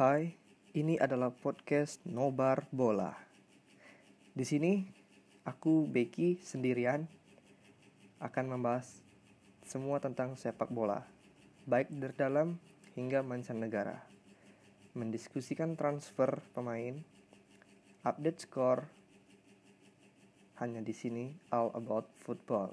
Hai, ini adalah podcast Nobar Bola. Di sini aku Becky sendirian akan membahas semua tentang sepak bola, baik dari dalam hingga mancanegara. Mendiskusikan transfer pemain, update skor, hanya di sini all about football.